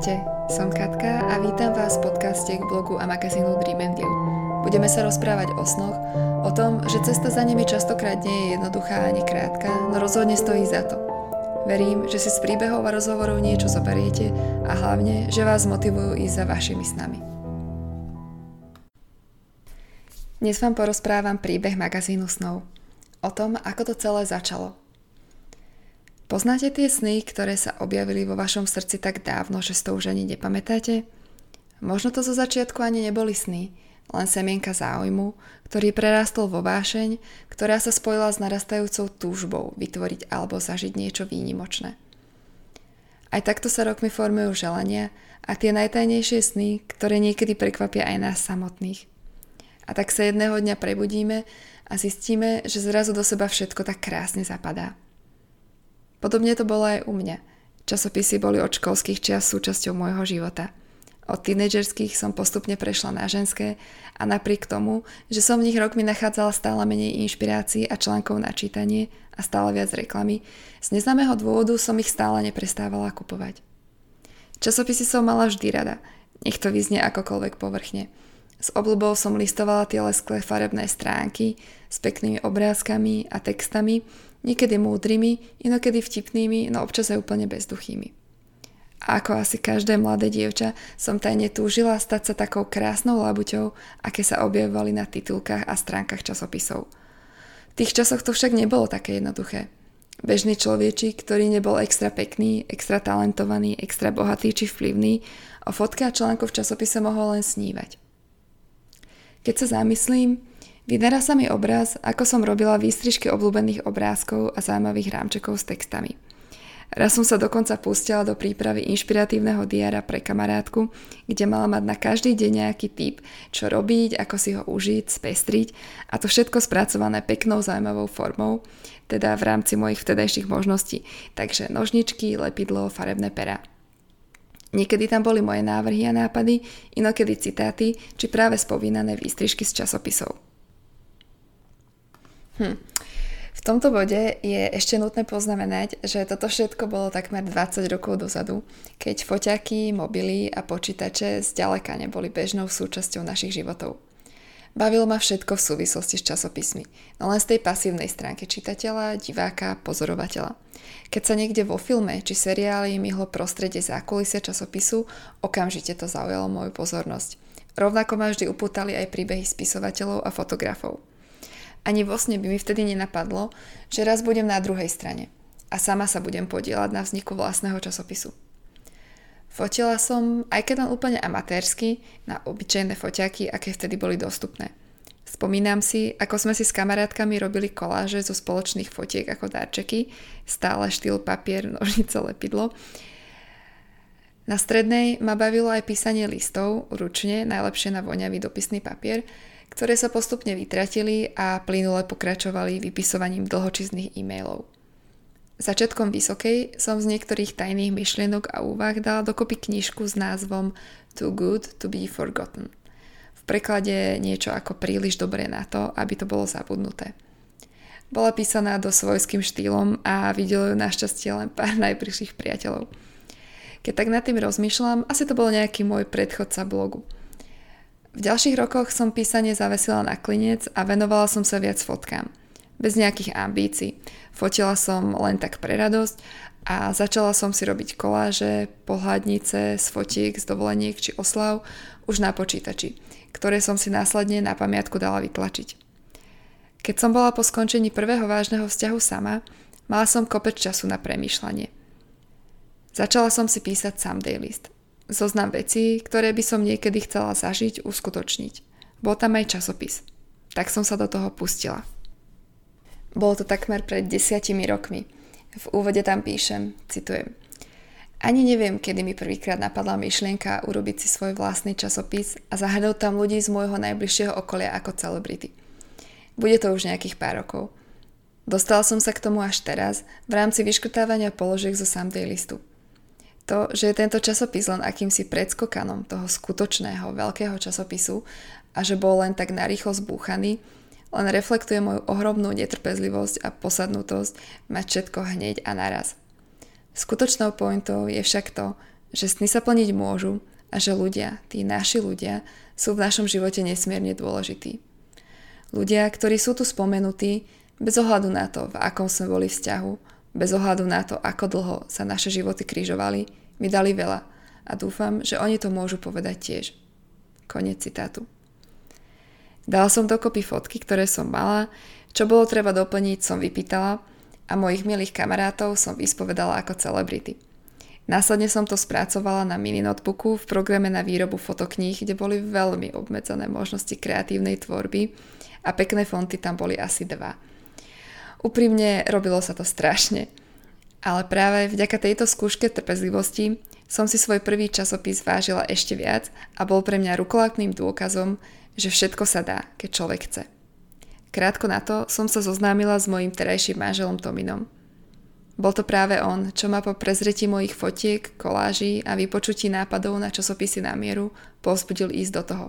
Ahojte, som Katka a vítam vás v podcaste k blogu a magazínu Dream and Live. Budeme sa rozprávať o snoch, o tom, že cesta za nimi častokrát nie je jednoduchá ani krátka, no rozhodne stojí za to. Verím, že si z príbehov a rozhovorov niečo zoberiete a hlavne, že vás motivujú ísť za vašimi snami. Dnes vám porozprávam príbeh magazínu snov. O tom, ako to celé začalo, Poznáte tie sny, ktoré sa objavili vo vašom srdci tak dávno, že si to už ani nepamätáte? Možno to zo začiatku ani neboli sny, len semienka záujmu, ktorý prerástol vo vášeň, ktorá sa spojila s narastajúcou túžbou vytvoriť alebo zažiť niečo výnimočné. Aj takto sa rokmi formujú želania a tie najtajnejšie sny, ktoré niekedy prekvapia aj nás samotných. A tak sa jedného dňa prebudíme a zistíme, že zrazu do seba všetko tak krásne zapadá. Podobne to bolo aj u mňa. Časopisy boli od školských čias súčasťou môjho života. Od tínedžerských som postupne prešla na ženské a napriek tomu, že som v nich rokmi nachádzala stále menej inšpirácií a článkov na čítanie a stále viac reklamy, z neznámeho dôvodu som ich stále neprestávala kupovať. Časopisy som mala vždy rada, nech to vyznie akokoľvek povrchne. S obľubou som listovala tie lesklé farebné stránky s peknými obrázkami a textami, niekedy múdrymi, inokedy vtipnými, no občas aj úplne bezduchými. Ako asi každé mladé dievča som tajne túžila stať sa takou krásnou labuťou, aké sa objavovali na titulkách a stránkach časopisov. V tých časoch to však nebolo také jednoduché. Bežný človečík, ktorý nebol extra pekný, extra talentovaný, extra bohatý či vplyvný, o fotke a článku v časopise mohol len snívať. Keď sa zamyslím, vydará sa mi obraz, ako som robila výstrižky obľúbených obrázkov a zaujímavých rámčekov s textami. Raz som sa dokonca pustila do prípravy inšpiratívneho diára pre kamarátku, kde mala mať na každý deň nejaký typ, čo robiť, ako si ho užiť, spestriť a to všetko spracované peknou zaujímavou formou, teda v rámci mojich vtedajších možností, takže nožničky, lepidlo, farebné pera. Niekedy tam boli moje návrhy a nápady, inokedy citáty, či práve spomínané výstrižky z časopisov. Hm. V tomto bode je ešte nutné poznamenať, že toto všetko bolo takmer 20 rokov dozadu, keď foťaky, mobily a počítače zďaleka neboli bežnou súčasťou našich životov. Bavilo ma všetko v súvislosti s časopismi, no len z tej pasívnej stránky čitateľa, diváka, pozorovateľa. Keď sa niekde vo filme či seriáli myhlo prostredie zákulisia časopisu, okamžite to zaujalo moju pozornosť. Rovnako ma vždy upútali aj príbehy spisovateľov a fotografov. Ani vo sne by mi vtedy nenapadlo, že raz budem na druhej strane a sama sa budem podielať na vzniku vlastného časopisu. Fotila som, aj keď len úplne amatérsky, na obyčajné foťaky, aké vtedy boli dostupné. Spomínam si, ako sme si s kamarátkami robili koláže zo spoločných fotiek ako darčeky, stále štýl papier, nožnice, lepidlo. Na strednej ma bavilo aj písanie listov, ručne, najlepšie na voňavý dopisný papier, ktoré sa postupne vytratili a plynule pokračovali vypisovaním dlhočizných e-mailov. Začiatkom vysokej som z niektorých tajných myšlienok a úvah dala dokopy knižku s názvom Too Good to be Forgotten. V preklade niečo ako príliš dobré na to, aby to bolo zabudnuté. Bola písaná do svojským štýlom a videlo ju našťastie len pár najbližších priateľov. Keď tak nad tým rozmýšľam, asi to bol nejaký môj predchodca blogu. V ďalších rokoch som písanie zavesila na klinec a venovala som sa viac fotkám bez nejakých ambícií. Fotila som len tak pre radosť a začala som si robiť koláže, pohľadnice z fotiek, z dovoleniek či oslav už na počítači, ktoré som si následne na pamiatku dala vytlačiť. Keď som bola po skončení prvého vážneho vzťahu sama, mala som kopec času na premýšľanie. Začala som si písať someday list. Zoznam vecí, ktoré by som niekedy chcela zažiť, uskutočniť. Bol tam aj časopis. Tak som sa do toho pustila. Bolo to takmer pred desiatimi rokmi. V úvode tam píšem, citujem. Ani neviem, kedy mi prvýkrát napadla myšlienka urobiť si svoj vlastný časopis a zahrnúť tam ľudí z môjho najbližšieho okolia ako celebrity. Bude to už nejakých pár rokov. Dostala som sa k tomu až teraz, v rámci vyškrtávania položiek zo Someday listu. To, že je tento časopis len akýmsi predskokanom toho skutočného veľkého časopisu a že bol len tak narýchlo zbúchaný, len reflektuje moju ohromnú netrpezlivosť a posadnutosť mať všetko hneď a naraz. Skutočnou pointou je však to, že sny sa plniť môžu a že ľudia, tí naši ľudia, sú v našom živote nesmierne dôležití. Ľudia, ktorí sú tu spomenutí, bez ohľadu na to, v akom sme boli vzťahu, bez ohľadu na to, ako dlho sa naše životy križovali, mi dali veľa a dúfam, že oni to môžu povedať tiež. Konec citátu. Dala som dokopy fotky, ktoré som mala, čo bolo treba doplniť, som vypýtala a mojich milých kamarátov som vyspovedala ako celebrity. Následne som to spracovala na mini notebooku v programe na výrobu fotokníh, kde boli veľmi obmedzené možnosti kreatívnej tvorby a pekné fonty tam boli asi dva. Úprimne robilo sa to strašne. Ale práve vďaka tejto skúške trpezlivosti som si svoj prvý časopis vážila ešte viac a bol pre mňa rukolátnym dôkazom, že všetko sa dá, keď človek chce. Krátko na to som sa zoznámila s mojim terajším manželom Tominom. Bol to práve on, čo ma po prezretí mojich fotiek, koláží a vypočutí nápadov na časopisy na mieru povzbudil ísť do toho.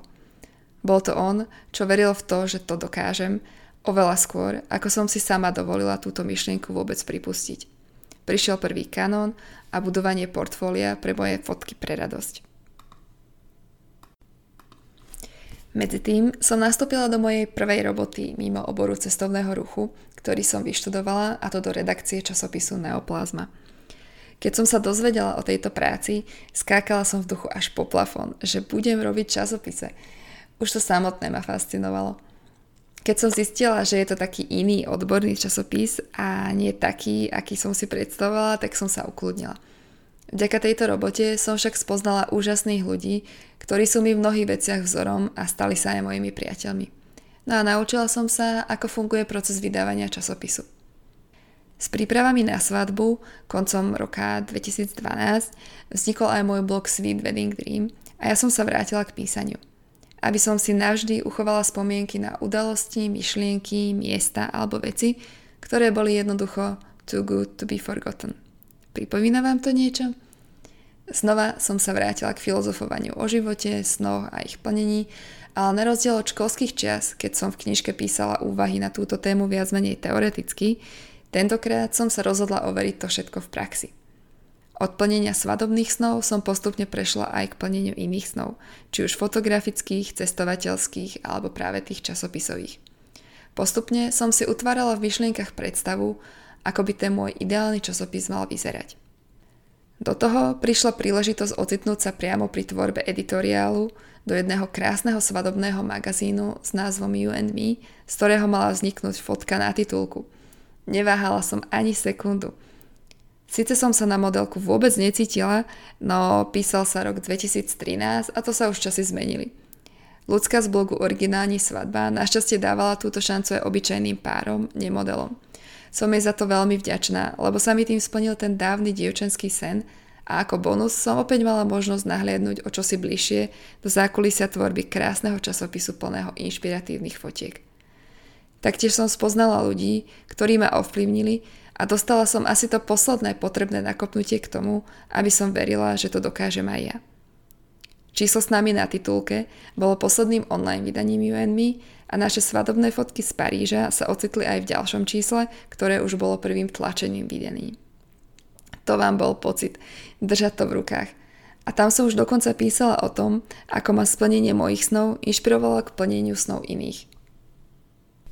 Bol to on, čo veril v to, že to dokážem Oveľa skôr, ako som si sama dovolila túto myšlienku vôbec pripustiť. Prišiel prvý kanón a budovanie portfólia pre moje fotky pre radosť. Medzi tým som nastúpila do mojej prvej roboty mimo oboru cestovného ruchu, ktorý som vyštudovala, a to do redakcie časopisu Neoplazma. Keď som sa dozvedela o tejto práci, skákala som v duchu až po plafón, že budem robiť časopise. Už to samotné ma fascinovalo. Keď som zistila, že je to taký iný odborný časopis a nie taký, aký som si predstavovala, tak som sa ukludnila. Vďaka tejto robote som však spoznala úžasných ľudí, ktorí sú mi v mnohých veciach vzorom a stali sa aj mojimi priateľmi. No a naučila som sa, ako funguje proces vydávania časopisu. S prípravami na svadbu koncom roka 2012 vznikol aj môj blog Sweet Wedding Dream a ja som sa vrátila k písaniu aby som si navždy uchovala spomienky na udalosti, myšlienky, miesta alebo veci, ktoré boli jednoducho too good to be forgotten. Pripomína vám to niečo? Znova som sa vrátila k filozofovaniu o živote, snoch a ich plnení, ale na rozdiel od školských čias, keď som v knižke písala úvahy na túto tému viac menej teoreticky, tentokrát som sa rozhodla overiť to všetko v praxi. Od plnenia svadobných snov som postupne prešla aj k plneniu iných snov, či už fotografických, cestovateľských alebo práve tých časopisových. Postupne som si utvárala v myšlienkach predstavu, ako by ten môj ideálny časopis mal vyzerať. Do toho prišla príležitosť ocitnúť sa priamo pri tvorbe editoriálu do jedného krásneho svadobného magazínu s názvom You and Me, z ktorého mala vzniknúť fotka na titulku. Neváhala som ani sekundu – Sice som sa na modelku vôbec necítila, no písal sa rok 2013 a to sa už časy zmenili. Ľudská z blogu Originálni svadba našťastie dávala túto šancu aj obyčajným párom, nemodelom. Som jej za to veľmi vďačná, lebo sa mi tým splnil ten dávny dievčenský sen a ako bonus som opäť mala možnosť nahliadnúť o čosi bližšie do zákulisia tvorby krásneho časopisu plného inšpiratívnych fotiek. Taktiež som spoznala ľudí, ktorí ma ovplyvnili a dostala som asi to posledné potrebné nakopnutie k tomu, aby som verila, že to dokážem aj ja. Číslo s nami na titulke bolo posledným online vydaním UNME a naše svadobné fotky z Paríža sa ocitli aj v ďalšom čísle, ktoré už bolo prvým tlačením videním. To vám bol pocit, držať to v rukách. A tam som už dokonca písala o tom, ako ma splnenie mojich snov inšpirovalo k plneniu snov iných.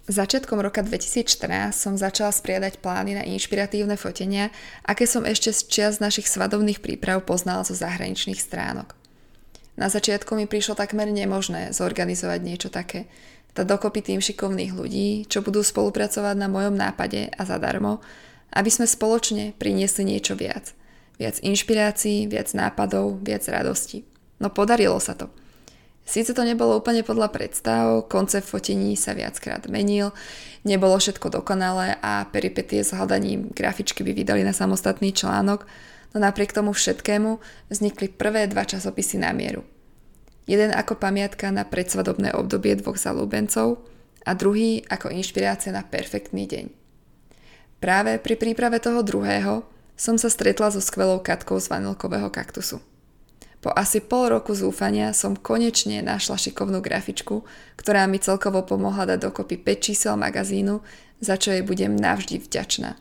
Začiatkom roka 2014 som začala spriadať plány na inšpiratívne fotenia, aké som ešte z čias našich svadobných príprav poznala zo zahraničných stránok. Na začiatku mi prišlo takmer nemožné zorganizovať niečo také, dať dokopy tým šikovných ľudí, čo budú spolupracovať na mojom nápade a zadarmo, aby sme spoločne priniesli niečo viac. Viac inšpirácií, viac nápadov, viac radosti. No podarilo sa to. Síce to nebolo úplne podľa predstav, koncept fotení sa viackrát menil, nebolo všetko dokonalé a peripetie s hľadaním grafičky by vydali na samostatný článok, no napriek tomu všetkému vznikli prvé dva časopisy na mieru. Jeden ako pamiatka na predsvadobné obdobie dvoch zalúbencov a druhý ako inšpirácia na perfektný deň. Práve pri príprave toho druhého som sa stretla so skvelou katkou z vanilkového kaktusu. Po asi pol roku zúfania som konečne našla šikovnú grafičku, ktorá mi celkovo pomohla dať dokopy 5 čísel magazínu, za čo jej budem navždy vďačná.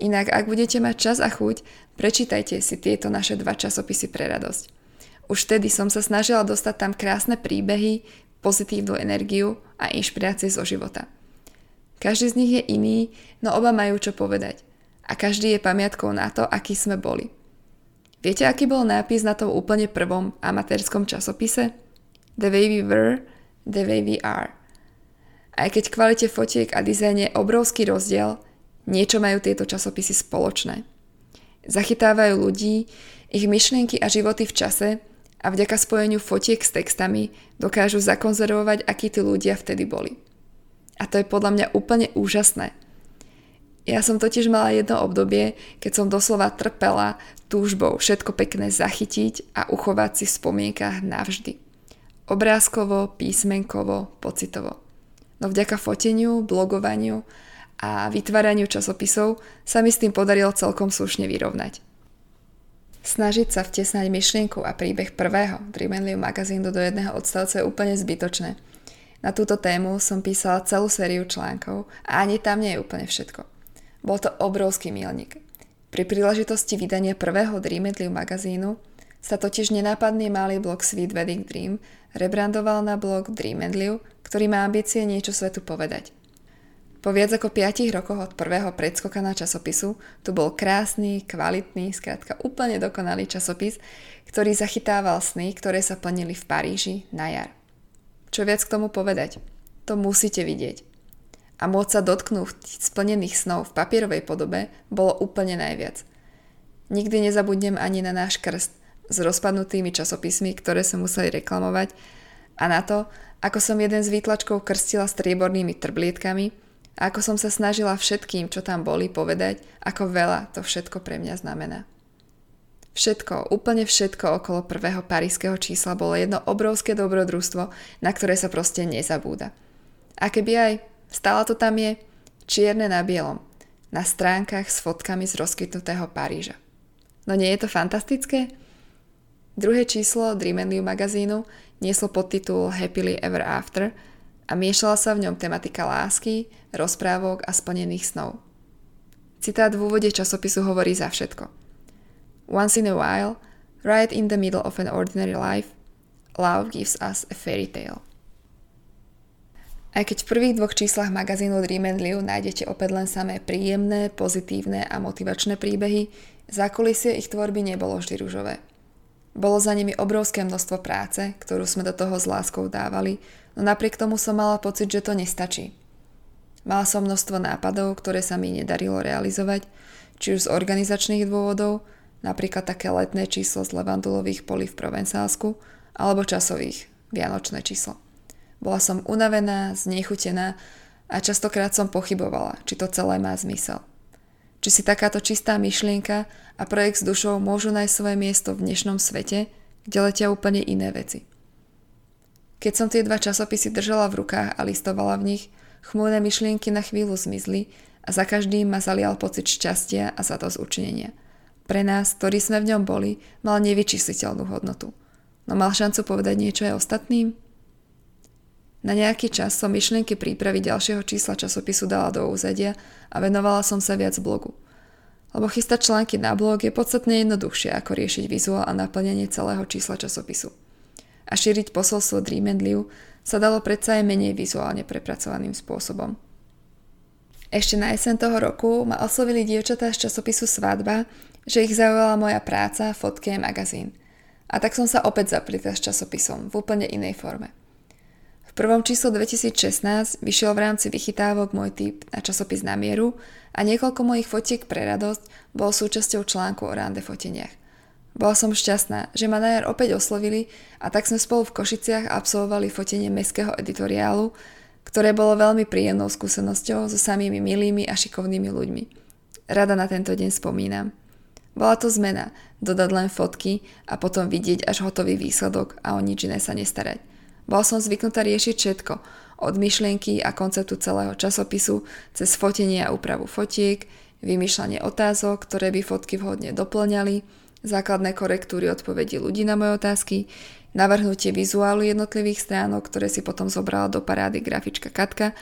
Inak, ak budete mať čas a chuť, prečítajte si tieto naše dva časopisy pre radosť. Už vtedy som sa snažila dostať tam krásne príbehy, pozitívnu energiu a inšpirácie zo života. Každý z nich je iný, no oba majú čo povedať. A každý je pamiatkou na to, aký sme boli. Viete, aký bol nápis na tom úplne prvom amatérskom časopise? The way we were, the way we are. Aj keď kvalite fotiek a dizajn je obrovský rozdiel, niečo majú tieto časopisy spoločné. Zachytávajú ľudí, ich myšlienky a životy v čase a vďaka spojeniu fotiek s textami dokážu zakonzervovať, akí tí ľudia vtedy boli. A to je podľa mňa úplne úžasné. Ja som totiž mala jedno obdobie, keď som doslova trpela túžbou všetko pekné zachytiť a uchovať si v spomienkach navždy. Obrázkovo, písmenkovo, pocitovo. No vďaka foteniu, blogovaniu a vytváraniu časopisov sa mi s tým podarilo celkom slušne vyrovnať. Snažiť sa vtesnať myšlienku a príbeh prvého Dream and Live magazínu do jedného odstavca je úplne zbytočné. Na túto tému som písala celú sériu článkov a ani tam nie je úplne všetko. Bol to obrovský milník. Pri príležitosti vydania prvého Dream and Live magazínu sa totiž nenápadný malý blog Sweet Wedding Dream rebrandoval na blog Dream and Live, ktorý má ambície niečo svetu povedať. Po viac ako 5 rokoch od prvého predskoka na časopisu tu bol krásny, kvalitný, skrátka úplne dokonalý časopis, ktorý zachytával sny, ktoré sa plnili v Paríži na jar. Čo viac k tomu povedať? To musíte vidieť. A môcť sa dotknúť splnených snov v papierovej podobe bolo úplne najviac. Nikdy nezabudnem ani na náš krst s rozpadnutými časopismi, ktoré sa museli reklamovať a na to, ako som jeden z výtlačkov krstila striebornými trblietkami a ako som sa snažila všetkým, čo tam boli, povedať, ako veľa to všetko pre mňa znamená. Všetko, úplne všetko okolo prvého parískeho čísla bolo jedno obrovské dobrodružstvo, na ktoré sa proste nezabúda. A keby aj stále to tam je, čierne na bielom, na stránkach s fotkami z rozkytnutého Paríža. No nie je to fantastické? Druhé číslo Dream and Live magazínu nieslo podtitul Happily Ever After a miešala sa v ňom tematika lásky, rozprávok a splnených snov. Citát v úvode časopisu hovorí za všetko. Once in a while, right in the middle of an ordinary life, love gives us a fairy tale. Aj keď v prvých dvoch číslach magazínu Dream and Live nájdete opäť len samé príjemné, pozitívne a motivačné príbehy, zákulisie ich tvorby nebolo vždy ružové. Bolo za nimi obrovské množstvo práce, ktorú sme do toho s láskou dávali, no napriek tomu som mala pocit, že to nestačí. Mala som množstvo nápadov, ktoré sa mi nedarilo realizovať, či už z organizačných dôvodov, napríklad také letné číslo z levandulových polí v Provencálsku, alebo časových, vianočné číslo. Bola som unavená, znechutená a častokrát som pochybovala, či to celé má zmysel. Či si takáto čistá myšlienka a projekt s dušou môžu nájsť svoje miesto v dnešnom svete, kde letia úplne iné veci. Keď som tie dva časopisy držala v rukách a listovala v nich, chmúrne myšlienky na chvíľu zmizli a za každým ma zalial pocit šťastia a zadosť učinenia. Pre nás, ktorí sme v ňom boli, mal nevyčísliteľnú hodnotu. No mal šancu povedať niečo aj ostatným? Na nejaký čas som myšlienky prípravy ďalšieho čísla časopisu dala do úzadia a venovala som sa viac blogu. Lebo chystať články na blog je podstatne jednoduchšie ako riešiť vizuál a naplnenie celého čísla časopisu. A šíriť posolstvo Dream and Live sa dalo predsa aj menej vizuálne prepracovaným spôsobom. Ešte na jesen toho roku ma oslovili dievčatá z časopisu Svadba, že ich zaujala moja práca, fotky a magazín. A tak som sa opäť zaplitla s časopisom v úplne inej forme. Prvom čísle 2016 vyšiel v rámci vychytávok môj typ na časopis na mieru a niekoľko mojich fotiek pre radosť bol súčasťou článku o rande foteniach. Bola som šťastná, že ma na jar opäť oslovili a tak sme spolu v Košiciach absolvovali fotenie mestského editoriálu, ktoré bolo veľmi príjemnou skúsenosťou so samými milými a šikovnými ľuďmi. Rada na tento deň spomínam. Bola to zmena, dodať len fotky a potom vidieť až hotový výsledok a o nič iné sa nestarať. Bola som zvyknutá riešiť všetko, od myšlienky a konceptu celého časopisu, cez fotenie a úpravu fotiek, vymýšľanie otázok, ktoré by fotky vhodne doplňali, základné korektúry odpovedí ľudí na moje otázky, navrhnutie vizuálu jednotlivých stránok, ktoré si potom zobrala do parády grafička Katka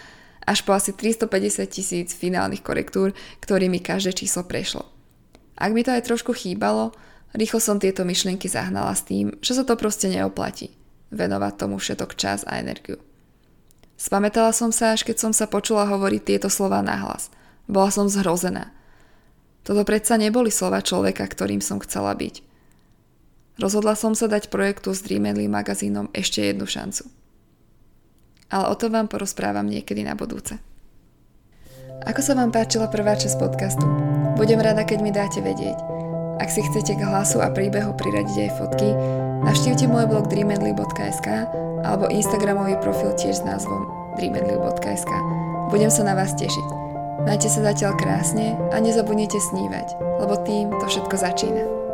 až po asi 350 tisíc finálnych korektúr, ktorými každé číslo prešlo. Ak mi to aj trošku chýbalo, rýchlo som tieto myšlienky zahnala s tým, že sa to proste neoplatí. Venovať tomu všetok čas a energiu. Spametala som sa, až keď som sa počula hovoriť tieto slova nahlas. Bola som zhrozená. Toto predsa neboli slova človeka, ktorým som chcela byť. Rozhodla som sa dať projektu s Dreamedly magazínom ešte jednu šancu. Ale o tom vám porozprávam niekedy na budúce. Ako sa vám páčila prvá časť podcastu? Budem rada, keď mi dáte vedieť. Ak si chcete k hlasu a príbehu priradiť aj fotky, navštívte môj blog dreamedly.sk alebo Instagramový profil tiež s názvom dreamedly.sk. Budem sa na vás tešiť. Majte sa zatiaľ krásne a nezabudnite snívať, lebo tým to všetko začína.